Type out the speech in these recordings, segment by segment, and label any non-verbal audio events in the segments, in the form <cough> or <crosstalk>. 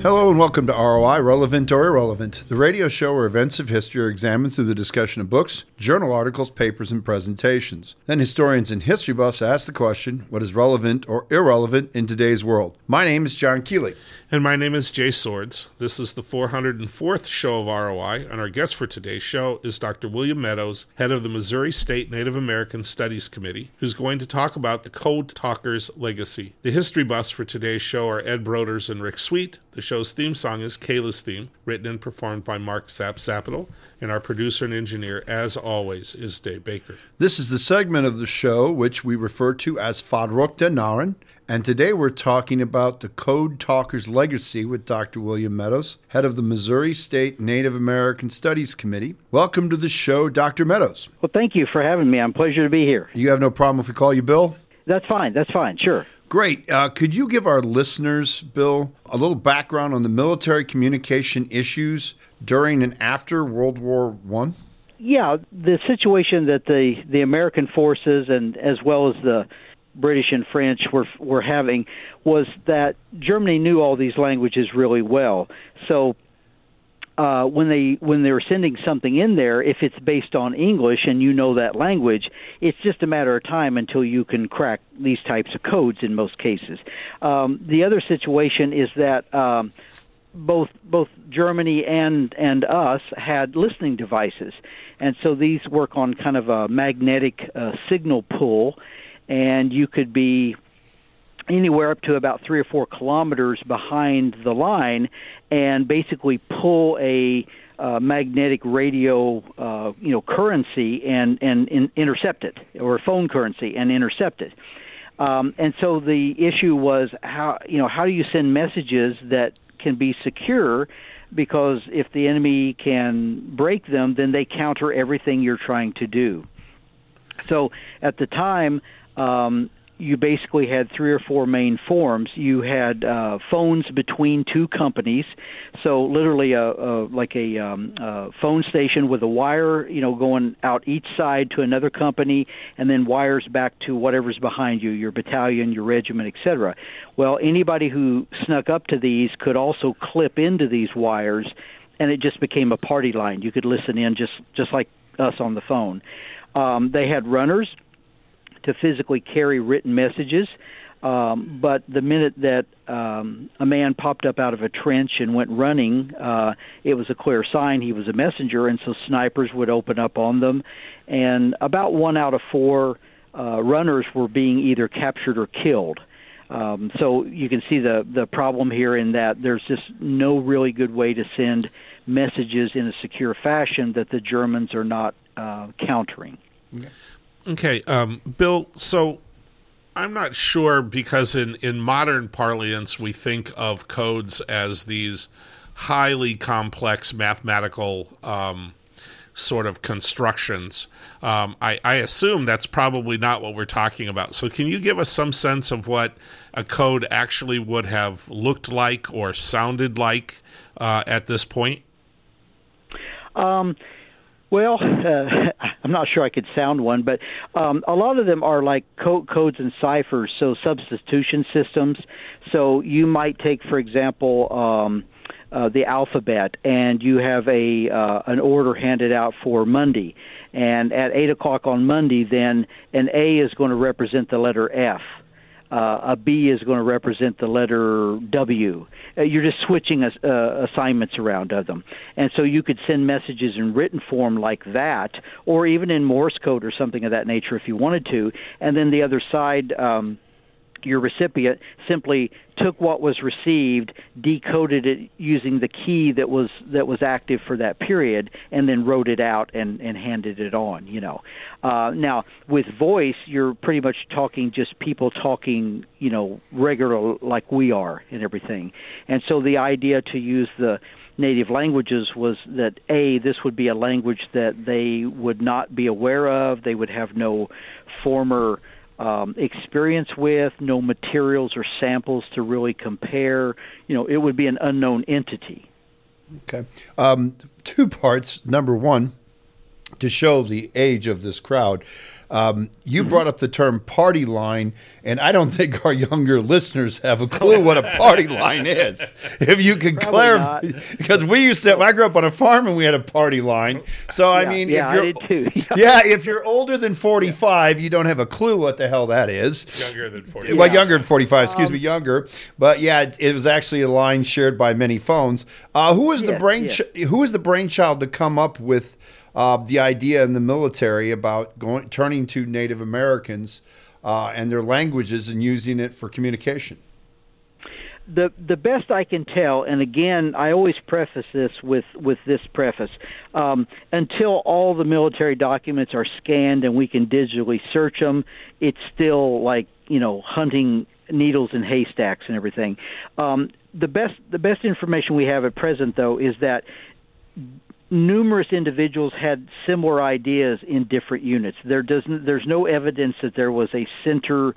Hello and welcome to ROI, Relevant or Irrelevant, the radio show where events of history are examined through the discussion of books, journal articles, papers, and presentations. Then historians and history buffs ask the question what is relevant or irrelevant in today's world? My name is John Keeley. And my name is Jay Swords. This is the 404th show of ROI, and our guest for today's show is Dr. William Meadows, head of the Missouri State Native American Studies Committee, who's going to talk about the Code Talkers' legacy. The history buffs for today's show are Ed Broders and Rick Sweet. The show's theme song is Kayla's Theme, written and performed by Mark Zap Zapital, and our producer and engineer, as always, is Dave Baker. This is the segment of the show which we refer to as Fadruk de Naren, and today we're talking about the Code Talkers legacy with Dr. William Meadows, head of the Missouri State Native American Studies Committee. Welcome to the show, Dr. Meadows. Well, thank you for having me. I'm pleasure to be here. You have no problem if we call you Bill? That's fine. That's fine. Sure. Great. Uh, could you give our listeners, Bill, a little background on the military communication issues during and after World War One? Yeah, the situation that the the American forces and as well as the British and French were were having was that Germany knew all these languages really well. So uh, when they when they're sending something in there, if it's based on English and you know that language, it's just a matter of time until you can crack these types of codes. In most cases, um, the other situation is that um, both both Germany and and us had listening devices, and so these work on kind of a magnetic uh, signal pull, and you could be anywhere up to about three or four kilometers behind the line and basically pull a uh, magnetic radio, uh, you know, currency and and in, intercept it, or phone currency and intercept it. Um, and so the issue was how you know how do you send messages that can be secure because if the enemy can break them, then they counter everything you're trying to do. So at the time, um, you basically had three or four main forms. You had uh, phones between two companies, so literally a, a like a, um, a phone station with a wire, you know, going out each side to another company, and then wires back to whatever's behind you, your battalion, your regiment, etc. Well, anybody who snuck up to these could also clip into these wires, and it just became a party line. You could listen in just just like us on the phone. Um, they had runners to physically carry written messages. Um, but the minute that um, a man popped up out of a trench and went running, uh, it was a clear sign he was a messenger, and so snipers would open up on them. And about one out of four uh, runners were being either captured or killed. Um, so you can see the the problem here in that there's just no really good way to send messages in a secure fashion that the Germans are not uh, countering. Okay, um, Bill. So I'm not sure because in in modern parlance we think of codes as these highly complex mathematical um, sort of constructions. Um, I, I, assume that's probably not what we're talking about. So, can you give us some sense of what a code actually would have looked like or sounded like uh, at this point? Um, well, <laughs> uh, I'm not sure I could sound one, but um, a lot of them are like code, codes and ciphers, so substitution systems. So you might take, for example, um, uh, the alphabet, and you have a uh, an order handed out for Monday, and at eight o'clock on Monday, then an A is going to represent the letter F uh, a B is going to represent the letter W. Uh, you're just switching uh, assignments around of them. And so you could send messages in written form like that, or even in Morse code or something of that nature if you wanted to. And then the other side, um, your recipient simply took what was received, decoded it using the key that was that was active for that period, and then wrote it out and and handed it on. You know, uh, now with voice, you're pretty much talking just people talking, you know, regular like we are and everything. And so the idea to use the native languages was that a this would be a language that they would not be aware of. They would have no former um, experience with, no materials or samples to really compare. You know, it would be an unknown entity. Okay. Um, two parts. Number one, to show the age of this crowd. Um, you Mm-hmm. brought up the term party line, and I don't <laughs> think our younger listeners have a clue what a party <laughs> line is. If you could Probably clarify, not. <laughs> because we used to, I grew up on a farm and we had a party line. So, I Yeah, mean, yeah, if you're, did too. yeah, if you're older than 45, you don't have a clue what the hell that is. Younger than 40. Well, younger than 45, excuse Um, me, younger. But yeah, it, it was actually a line shared by many phones. Uh, who was the Yeah, brain? yeah. Ch- who was the brainchild to come up with uh, the idea in the military about going turning to Native Americans uh, and their languages and using it for communication? the the best I can tell, and again, I always preface this with with this preface: um, until all the military documents are scanned and we can digitally search them, it's still like you know hunting needles in haystacks and everything. Um, the best the best information we have at present, though, is that numerous individuals had similar ideas in different units. There doesn't there's no evidence that there was a center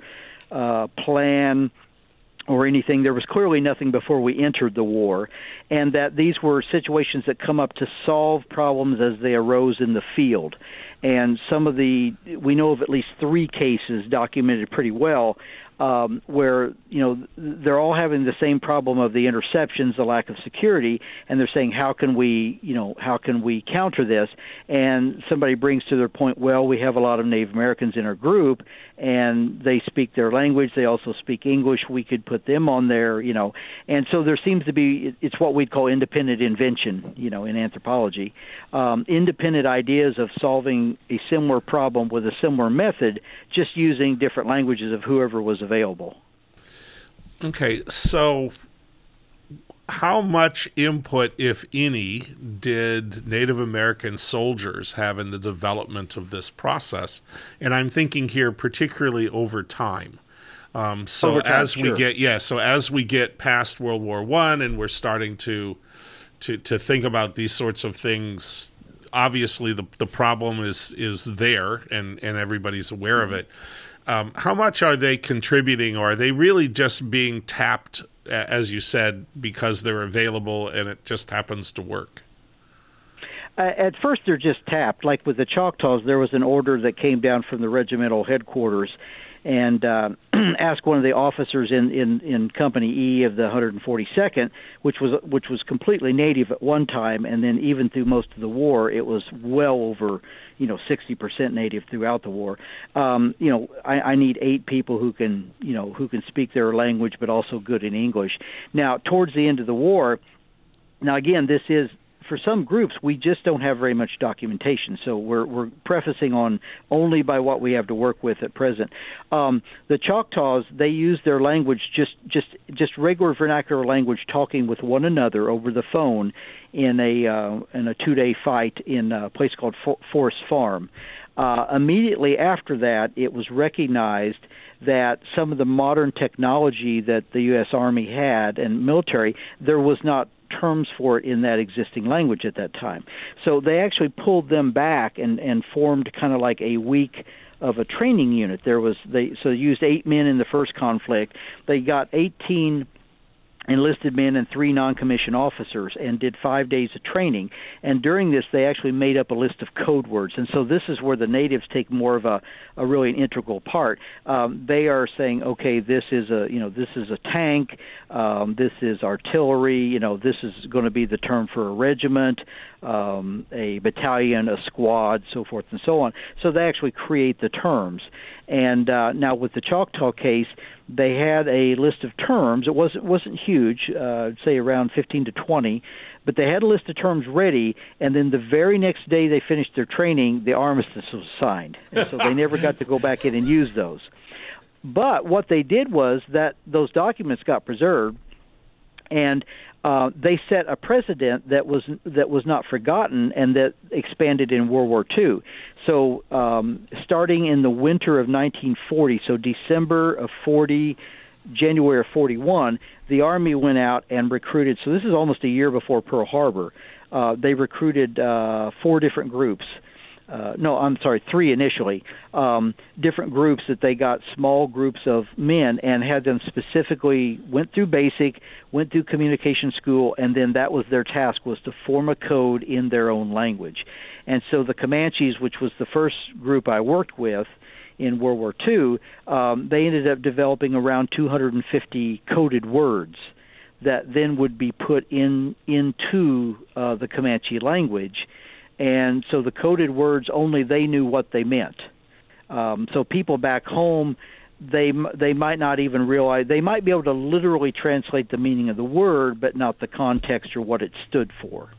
uh, plan or anything. There was clearly nothing before we entered the war, and that these were situations that come up to solve problems as they arose in the field. And some of the we know of at least three cases documented pretty well um, where you know they're all having the same problem of the interceptions, the lack of security, and they're saying how can we you know how can we counter this? And somebody brings to their point, well, we have a lot of Native Americans in our group, and they speak their language. They also speak English. We could put them on there, you know. And so there seems to be it's what we'd call independent invention, you know, in anthropology, um, independent ideas of solving a similar problem with a similar method, just using different languages of whoever was available. Okay, so how much input, if any, did Native American soldiers have in the development of this process? And I'm thinking here particularly over time. Um, so time, as we sure. get yeah, so as we get past World War One and we're starting to to to think about these sorts of things, obviously the the problem is is there and and everybody's aware of it. Um, how much are they contributing, or are they really just being tapped, as you said, because they're available and it just happens to work? Uh, at first, they're just tapped. Like with the Choctaws, there was an order that came down from the regimental headquarters and uh, <clears throat> asked one of the officers in, in, in Company E of the 142nd, which was which was completely native at one time, and then even through most of the war, it was well over you know 60% native throughout the war. Um, you know, I, I need eight people who can you know who can speak their language, but also good in English. Now, towards the end of the war, now again, this is for some groups we just don't have very much documentation, so we're we're prefacing on only by what we have to work with at present. Um, the Choctaws they use their language just just just regular vernacular language, talking with one another over the phone in a uh, in a two day fight in a place called For- Forest Farm. Uh, immediately after that, it was recognized that some of the modern technology that the U.S. Army had and military, there was not terms for it in that existing language at that time. So they actually pulled them back and, and formed kind of like a week of a training unit. There was they so they used eight men in the first conflict. They got 18 enlisted men and three non-commissioned officers and did five days of training. And during this they actually made up a list of code words. And so this is where the natives take more of a, a really an integral part. Um, they are saying okay this is a you know this is a tank. Um, this is artillery. You know this is going to be the term for a regiment um, a battalion a squad so forth and so on so they actually create the terms and uh, now with the choctaw case they had a list of terms. It wasn't wasn't huge, uh, say around 15 to 20, but they had a list of terms ready. And then the very next day they finished their training, the armistice was signed, and so they never got to go back in and use those. But what they did was that those documents got preserved, and uh, they set a precedent that was that was not forgotten and that expanded in World War II. So, um, starting in the winter of 1940, so December of 40, January of 41, the Army went out and recruited. So this is almost a year before Pearl Harbor. Uh, they recruited uh, four different groups. uh, no, I'm sorry, three initially, um, different groups that they got small groups of men and had them specifically went through basic, went through communication school, and then that was their task was to form a code in their own language. And so the Comanches, which was the first group I worked with in World War II, um, they ended up developing around 250 coded words that then would be put in into uh, the Comanche language and so the coded words only they knew what they meant. Um, so people back home, they they might not even realize they might be able to literally translate the meaning of the word, but not the context or what it stood for.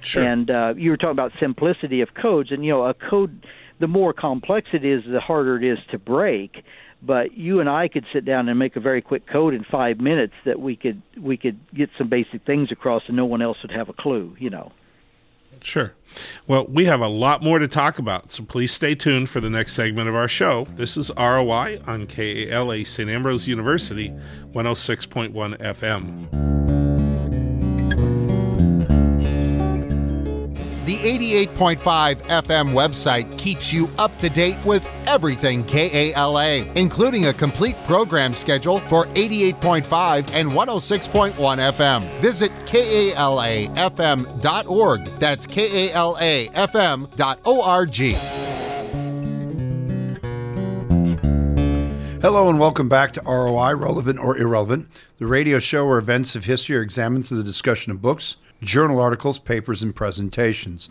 Sure. And uh, you were talking about simplicity of codes, and you know a code, the more complex it is, the harder it is to break. But you and I could sit down and make a very quick code in five minutes that we could we could get some basic things across, and no one else would have a clue. You know. Sure. Well, we have a lot more to talk about, so please stay tuned for the next segment of our show. This is ROI on KALA St. Ambrose University, 106.1 FM. 88.5 FM website keeps you up to date with everything KALA, including a complete program schedule for 88.5 and 106.1 FM. Visit KALAFM.org. That's KALAFM.org. Hello and welcome back to ROI, Relevant or Irrelevant, the radio show where events of history are examined through the discussion of books, journal articles, papers, and presentations.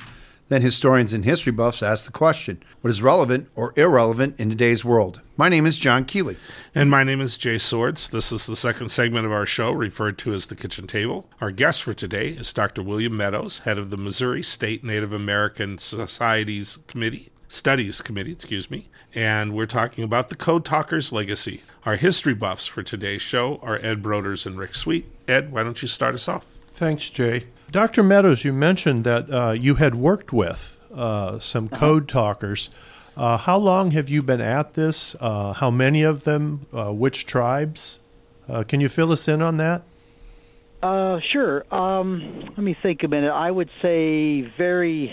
Then historians and history buffs ask the question what is relevant or irrelevant in today's world? My name is John Keeley. And my name is Jay Swords. This is the second segment of our show, referred to as the Kitchen Table. Our guest for today is Dr. William Meadows, head of the Missouri State Native American Societies Committee. Studies Committee, excuse me, and we're talking about the Code Talkers legacy. Our history buffs for today's show are Ed Broders and Rick Sweet. Ed, why don't you start us off? Thanks, Jay. Dr. Meadows, you mentioned that uh, you had worked with uh, some uh-huh. code talkers. Uh, how long have you been at this? Uh, how many of them? Uh, which tribes? can you fill us in on that? sure. Um, let me think a minute. I would say very,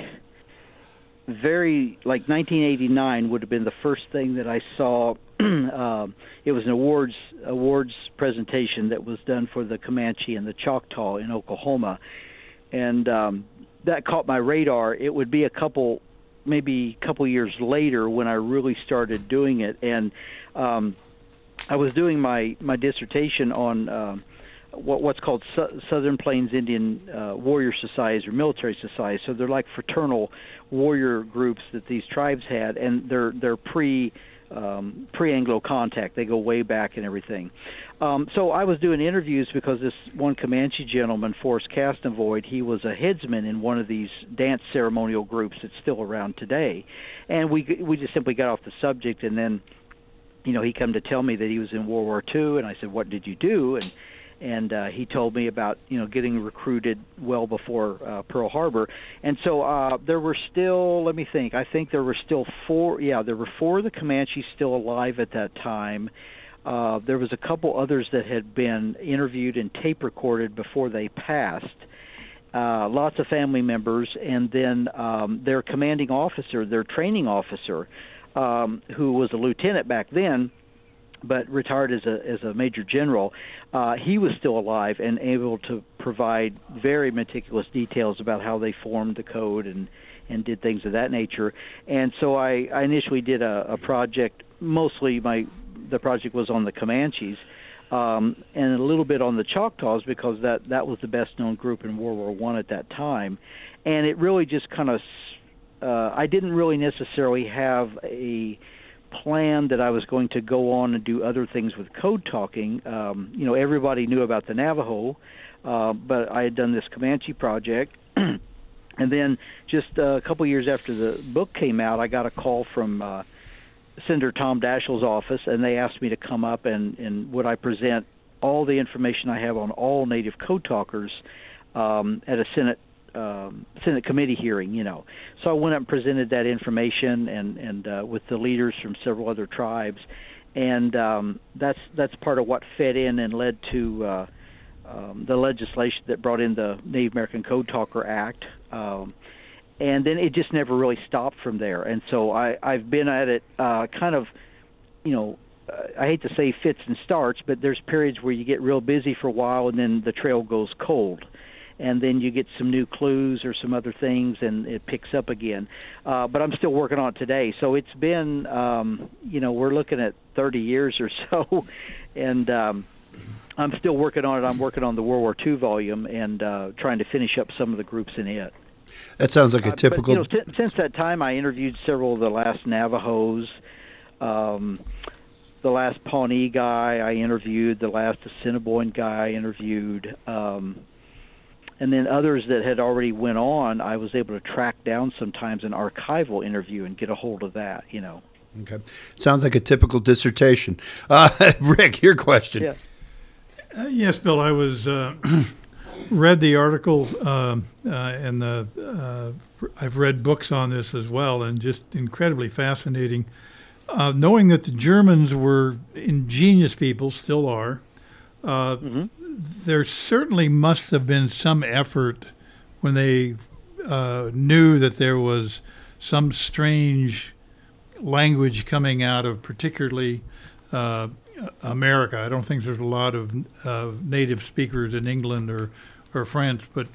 very like 1989 would have been the first thing that I saw. <clears throat> it was an awards awards presentation that was done for the Comanche and the Choctaw in Oklahoma, and um, that caught my radar. It would be a couple, maybe a couple years later when I really started doing it, and um, I was doing my my dissertation on. Uh, what, what's called Southern Plains Indian uh, Warrior Societies or military societies. So they're like fraternal warrior groups that these tribes had, and they're they're pre um, pre-Anglo contact. They go way back and everything. Um, so I was doing interviews because this one Comanche gentleman, Forrest Kassanavoid, he was a headsman in one of these dance ceremonial groups that's still around today, and we we just simply got off the subject, and then, you know, he come to tell me that he was in World War II, and I said, "What did you do?" and and uh, he told me about you know getting recruited well before uh, Pearl Harbor, and so uh, there were still let me think I think there were still four yeah there were four of the Comanches still alive at that time. Uh, there was a couple others that had been interviewed and tape recorded before they passed. Uh, lots of family members, and then um, their commanding officer, their training officer, um, who was a lieutenant back then, but retired as a as a major general, uh, he was still alive and able to provide very meticulous details about how they formed the code and and did things of that nature. And so I, I initially did a, a project. Mostly my the project was on the Comanches. Um, and a little bit on the Choctaws because that that was the best known group in World War One at that time, and it really just kind of uh, I didn't really necessarily have a planned that I was going to go on and do other things with code talking. Um, you know, everybody knew about the Navajo, uh, but I had done this Comanche project. <clears throat> and then just a couple years after the book came out, I got a call from uh, Senator Tom Daschle's office, and they asked me to come up and, and would I present all the information I have on all Native code talkers um, at a Senate um, Senate committee hearing, you know. So I went up and presented that information and and uh, with the leaders from several other tribes, and um, that's that's part of what fed in and led to uh, um, the legislation that brought in the Native American Code Talker Act. Um, and then it just never really stopped from there. And so I, I've been at it uh, kind of, you know, uh, I hate to say fits and starts, but there's periods where you get real busy for a while and then the trail goes cold. And then you get some new clues or some other things, and it picks up again. Uh, but I'm still working on it today, so it's been, um, you know, we're looking at 30 years or <laughs> so, and um, I'm still working on it. I'm working on the World War II volume and uh, trying to finish up some of the groups in it. That sounds like a Uh, typical. But, you know, si- since that time, I interviewed several of the last Navajos, um, the last Pawnee guy I interviewed, the last Assiniboine guy I interviewed, um, and then others that had already went on. I was able to track down sometimes an archival interview and get a hold of that. You know. okay. Sounds like a typical dissertation. Uh, <laughs> Rick, your question. Yeah. Uh, yes, Bill. I was uh, <clears throat> read the article um uh, and the uh, I've read books on this as well, and just incredibly fascinating. Uh, knowing that the Germans were ingenious people, still are. Uh, There certainly must have been some effort when they uh, knew that there was some strange language coming out of particularly uh, America. I don't think there's a lot of uh, native speakers in England or, or France, but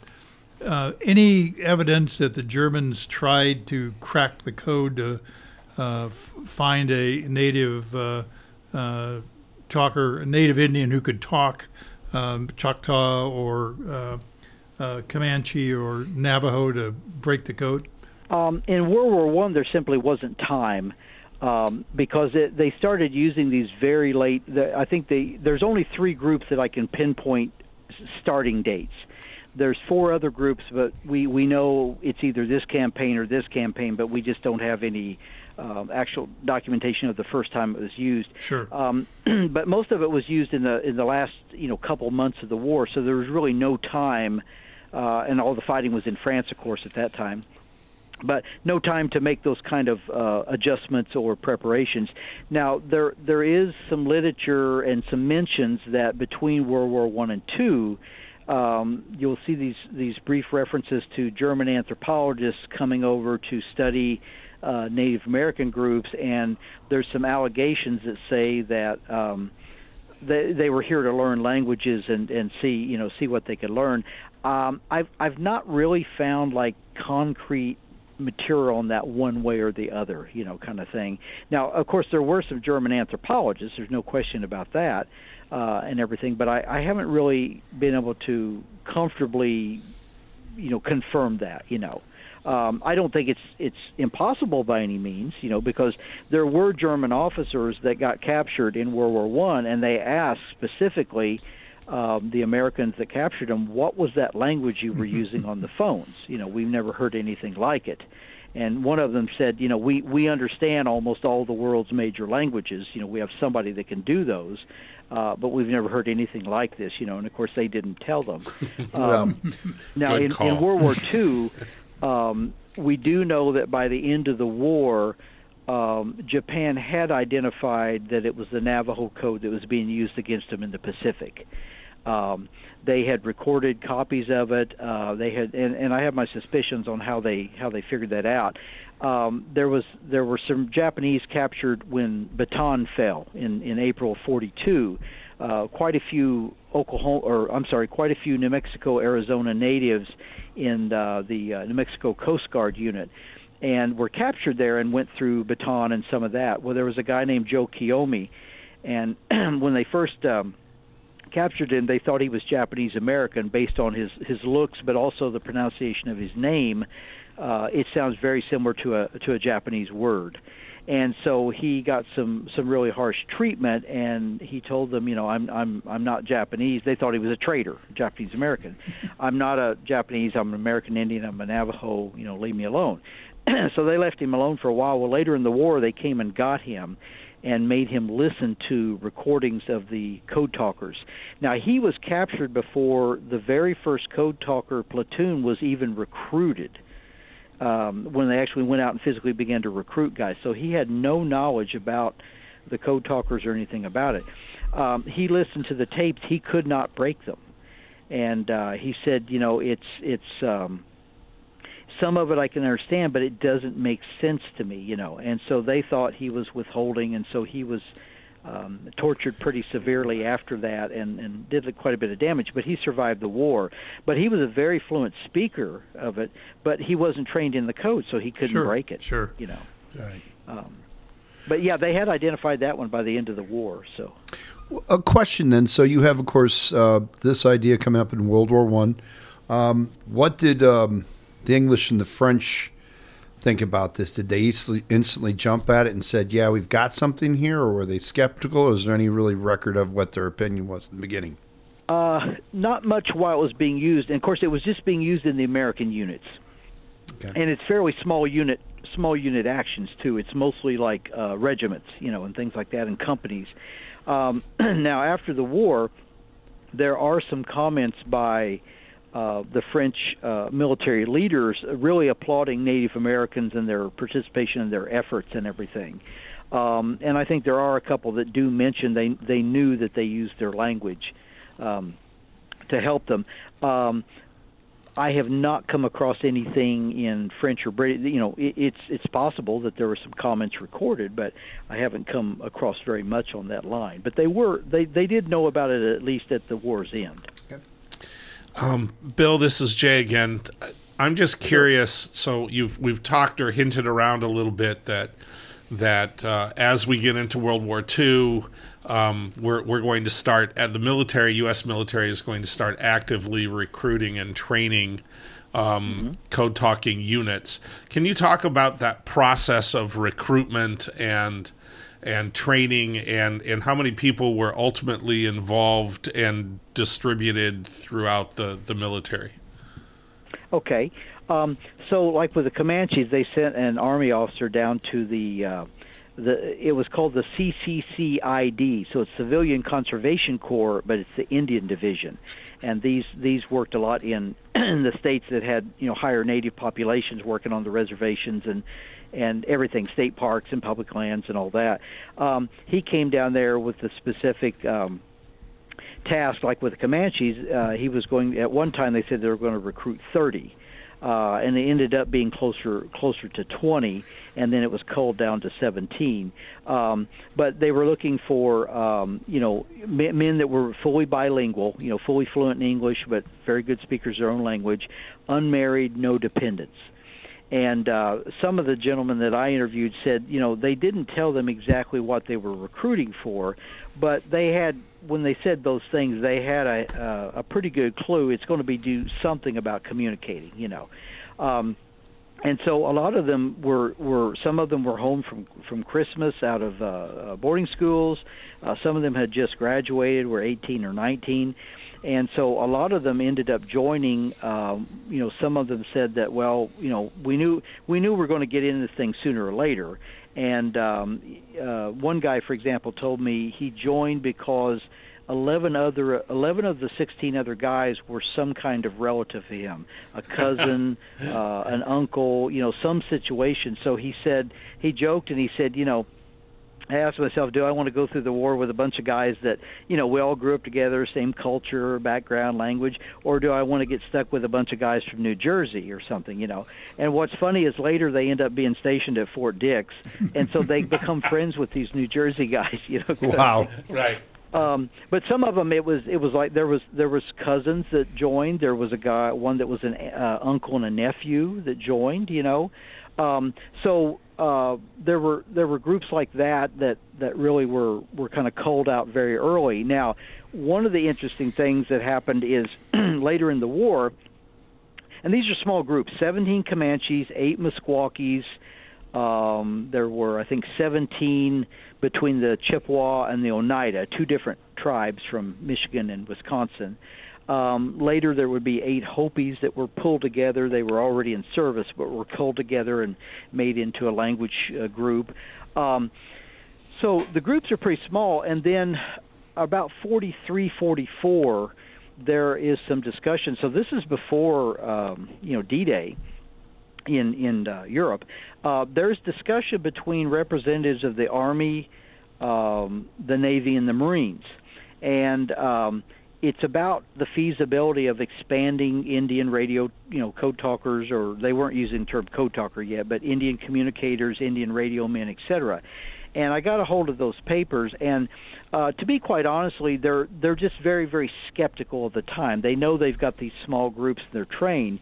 uh, any evidence that the Germans tried to crack the code to uh, f- find a native uh, talker, a native Indian who could talk um, Choctaw or uh, uh, Comanche or Navajo to break the code? Um, in World War One, there simply wasn't time um, because it, they started using these very late. The, I think they there's only three groups that I can pinpoint starting dates. There's four other groups, but we we know it's either this campaign or this campaign, but we just don't have any um, actual documentation of the first time it was used. Sure. Um, <clears throat> but most of it was used in the in the last you know couple months of the war, so there was really no time, uh, and all the fighting was in France, of course, at that time but no time to make those kind of uh, adjustments or preparations. Now there there is some literature and some mentions that between World War One and Two, um, you'll see these these brief references to German anthropologists coming over to study uh, Native American groups, and there's some allegations that say that. Um, they, they were here to learn languages and, and see you know see what they could learn. Um, I've I've not really found like concrete material on that one way or the other, you know, kind of thing. Now, of course, there were some German anthropologists. There's no question about that, uh, and everything. But I, I haven't really been able to comfortably, you know, confirm that. You know, um, I don't think it's it's impossible by any means. You know, because there were German officers that got captured in World War One, and they asked specifically um, the Americans that captured them, what was that language you were <laughs> using on the phones? You know, we've never heard anything like it. And one of them said, you know, we we understand almost all the world's major languages. You know, we have somebody that can do those, uh, but we've never heard anything like this. You know, and of course they didn't tell them. <laughs> Um, now, in, in World War <laughs> II, um, we do know that by the end of the war, um, Japan had identified that it was the Navajo code that was being used against them in the Pacific. Um, they had recorded copies of it. Uh, they had, and, and I have my suspicions on how they how they figured that out. Um, there was there were some Japanese captured when Bataan fell in in April of '42. Uh, quite a few Oklahoma, or I'm sorry, quite a few New Mexico, Arizona natives in uh, the uh, New Mexico Coast Guard unit, and were captured there and went through Bataan and some of that. Well, there was a guy named Joe Kieyoomia, and <clears throat> when they first um, captured him, they thought he was Japanese American based on his his looks, but also the pronunciation of his name. Uh, it sounds very similar to a to a Japanese word, and so he got some some really harsh treatment. And he told them, you know, I'm I'm I'm not Japanese. They thought he was a traitor, Japanese American. <laughs> I'm not a Japanese. I'm an American Indian. I'm a Navajo. You know, leave me alone. <clears throat> so they left him alone for a while. Well, later in the war, they came and got him and made him listen to recordings of the code talkers. Now, he was captured before the very first code talker platoon was even recruited. Um, when they actually went out and physically began to recruit guys, so he had no knowledge about the code talkers or anything about it. Um, he listened to the tapes; he could not break them, and uh, he said, you know, it's it's um, some of it I can understand, but it doesn't make sense to me, you know. And so they thought he was withholding, and so he was um, tortured pretty severely after that, and and did quite a bit of damage. But he survived the war. But he was a very fluent speaker of it, but he wasn't trained in the code, so he couldn't Sure, break it. sure. you know. Right. But yeah, they had identified that one by the end of the war. So A question then. So you have, of course, uh, this idea coming up in World War One. Um, what did um, the English and the French think about this? Did they instantly, jump at it and said, "Yeah, we've got something here," or were they skeptical? Or is there any really record of what their opinion was in the beginning? uh, not much while it was being used, and of course it was just being used in the American units. Okay. and it's fairly small unit small unit actions too. It's mostly like uh, regiments, you know, and things like that, and companies. Um, <clears throat> now, after the war, there are some comments by uh, the French uh, military leaders really applauding Native Americans and their participation in their efforts and everything. Um, and I think there are a couple that do mention they they knew that they used their language um, to help them. Um, I have not come across anything in French or British. You know, it, it's it's possible that there were some comments recorded, but I haven't come across very much on that line. But they were they they did know about it at least at the war's end. Um, Bill, this is Jay again. I'm just curious. So you've we've talked or hinted around a little bit that that uh, as we get into World War II, um, we're we're going to start at the military. U.S. military is going to start actively recruiting and training um, code talking units. Can you talk about that process of recruitment and and training and and how many people were ultimately involved and distributed throughout the the military? Okay. Um, so, like with the Comanches, they sent an army officer down to the uh, the. It was called the CCCID, so it's Civilian Conservation Corps, but it's the Indian Division, and these these worked a lot in, <clears throat> in the states that had you know higher native populations working on the reservations and and everything, state parks and public lands and all that. Um, he came down there with the specific. Um, task like with the Comanches, uh, he was going at one time they said they were going to recruit 30. Uh, and it ended up being closer closer to 20, and then it was culled down to 17. Um, but they were looking for um, you know men, men that were fully bilingual, you know, fully fluent in English, but very good speakers of their own language, unmarried, no dependents. And uh, some of the gentlemen that I interviewed said, you know, they didn't tell them exactly what they were recruiting for, but they had, when they said those things, they had a, uh, a pretty good clue. It's going to be do something about communicating, you know. Um, and so a lot of them were, were some of them were home from from Christmas out of uh, uh, boarding schools. Uh, some of them had just graduated, were 18 or 19, and so a lot of them ended up joining. Um, you know, some of them said that well, you know, we knew we knew we are going to get into this thing sooner or later. And um, uh, one guy, for example, told me he joined because 11 other 11 of the 16 other guys were some kind of relative to him a cousin <laughs> uh, an uncle you know some situation so he said he joked and he said you know I asked myself, do I want to go through the war with a bunch of guys that, you know, we all grew up together, same culture, background, language, or do I want to get stuck with a bunch of guys from New Jersey or something, you know? And what's funny is later they end up being stationed at Fort Dix, and so they <laughs> become friends with these New Jersey guys, <laughs> you know. Wow. Right. Um, but some of them, it was it was like there was there was cousins that joined. There was a guy, one that was an uh, uncle and a nephew that joined. You know, um, so uh, there were there were groups like that that that really were were kind of culled out very early. Now, one of the interesting things that happened is <clears throat> later in the war, and these are small groups: 17 Comanches, eight Meskwakis. Um, there were, I think, 17 between the Chippewa and the Oneida, two different tribes from Michigan and Wisconsin. Um, later, there would be eight Hopis that were pulled together. They were already in service, but were culled together and made into a language uh, group. Um, so the groups are pretty small. And then about 43, 44, there is some discussion. So this is before, um, you know, D-Day in in uh, Europe. Uh, there's discussion between representatives of the Army, um, the Navy, and the Marines, and um, it's about the feasibility of expanding Indian radio, you know, code talkers, or they weren't using the term code talker yet, but Indian communicators, Indian radio men, etc. And I got a hold of those papers, and uh, to be quite honestly, they're they're just very very skeptical of the time. They know they've got these small groups and they're trained,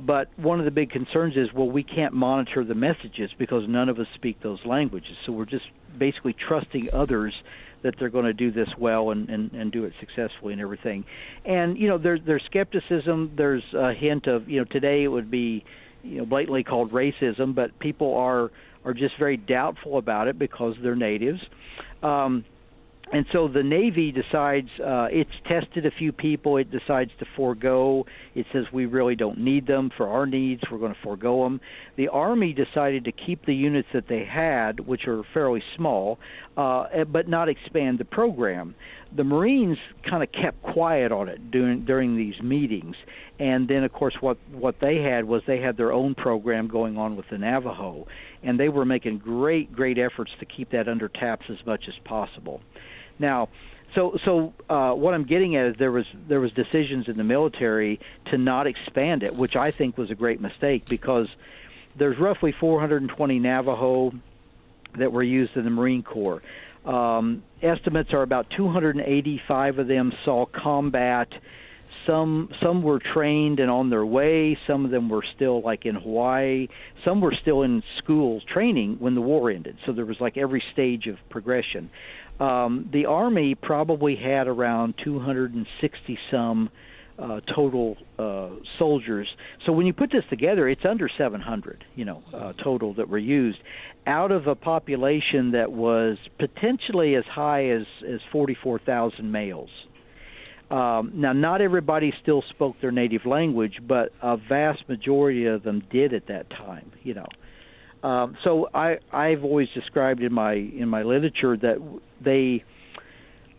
but one of the big concerns is well we can't monitor the messages because none of us speak those languages. So we're just basically trusting others that they're going to do this well and, and, and do it successfully and everything. And you know, there's there's skepticism. There's a hint of you know today it would be you know blatantly called racism, but people are are just very doubtful about it because they're natives. Um, and so the Navy decides uh, it's tested a few people. It decides to forego. It says we really don't need them for our needs. We're going to forego them. The Army decided to keep the units that they had, which are fairly small, uh, eh, but not expand the program. The Marines kind of kept quiet on it during during these meetings, and then of course what what they had was they had their own program going on with the Navajo, and they were making great great efforts to keep that under taps as much as possible. Now, so so uh, what I'm getting at is there was there was decisions in the military to not expand it, which I think was a great mistake because there's roughly 420 Navajo that were used in the Marine Corps. Um, estimates are about 285 of them saw combat. Some some were trained and on their way. Some of them were still like in Hawaii. Some were still in school training when the war ended. So there was like every stage of progression um, the Army probably had around 260 some uh, total uh, soldiers. So when you put this together, it's under 700, you know, uh, total that were used out of a population that was potentially as high as as 44,000 males. Um, now, not everybody still spoke their native language, but a vast majority of them did at that time. You know, um, so I I've always described in my in my literature that they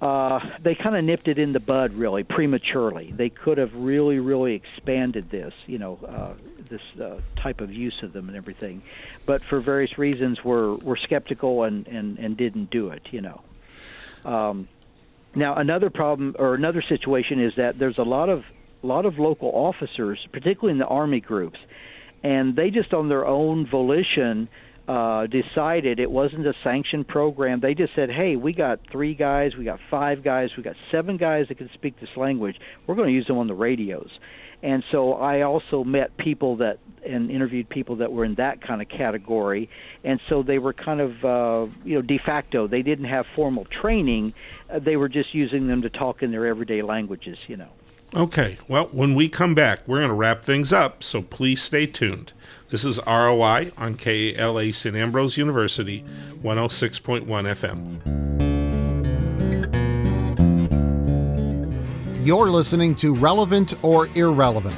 uh, they kind of nipped it in the bud really prematurely. They could have really really expanded this, you know, uh, this uh, type of use of them and everything, but for various reasons were were skeptical and and and didn't do it, you know. Um, now another problem or another situation is that there's a lot of a lot of local officers, particularly in the army groups, and they just on their own volition uh, decided it wasn't a sanctioned program. They just said, "Hey, we got three guys, we got five guys, we got seven guys that can speak this language. We're going to use them on the radios." And so I also met people that and interviewed people that were in that kind of category, and so they were kind of uh, you know de facto. They didn't have formal training; uh, they were just using them to talk in their everyday languages. You know. Okay, well, when we come back, we're going to wrap things up, so please stay tuned. This is ROI on KALA St. Ambrose University, 106.1 FM. You're listening to Relevant or Irrelevant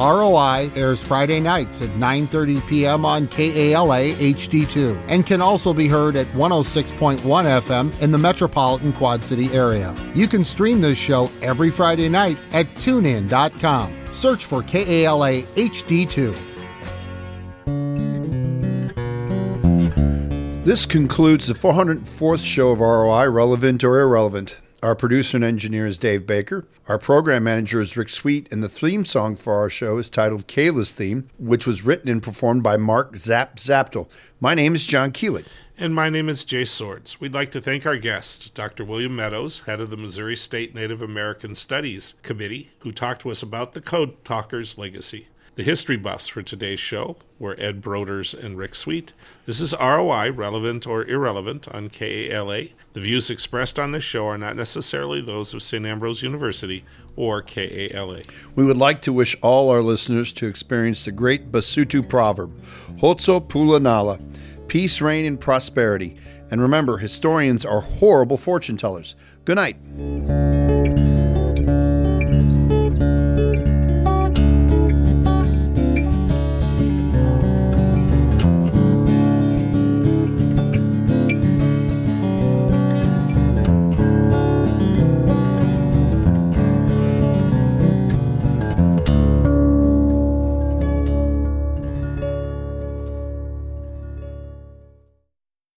ROI airs Friday nights at 9:30 p.m. on KALA HD2 and can also be heard at 106.1 FM in the metropolitan Quad City area. You can stream this show every Friday night at tunein.com. Search for KALA HD2. This concludes the 404th show of ROI, Relevant or Irrelevant. Our producer and engineer is Dave Baker. Our program manager is Rick Sweet, and the theme song for our show is titled Kayla's Theme, which was written and performed by Mark Zap Zaptel. My name is John Keeley. And my name is Jay Swords. We'd like to thank our guest, Dr. William Meadows, head of the Missouri State Native American Studies Committee, who talked to us about the Code Talkers legacy. The history buffs for today's show were Ed Broders and Rick Sweet. This is ROI, relevant or irrelevant, on KALA. The views expressed on this show are not necessarily those of St. Ambrose University or KALA. We would like to wish all our listeners to experience the great Basutu proverb, Khotso Pula Nala, peace, rain, and prosperity. And remember, historians are horrible fortune tellers. Good night.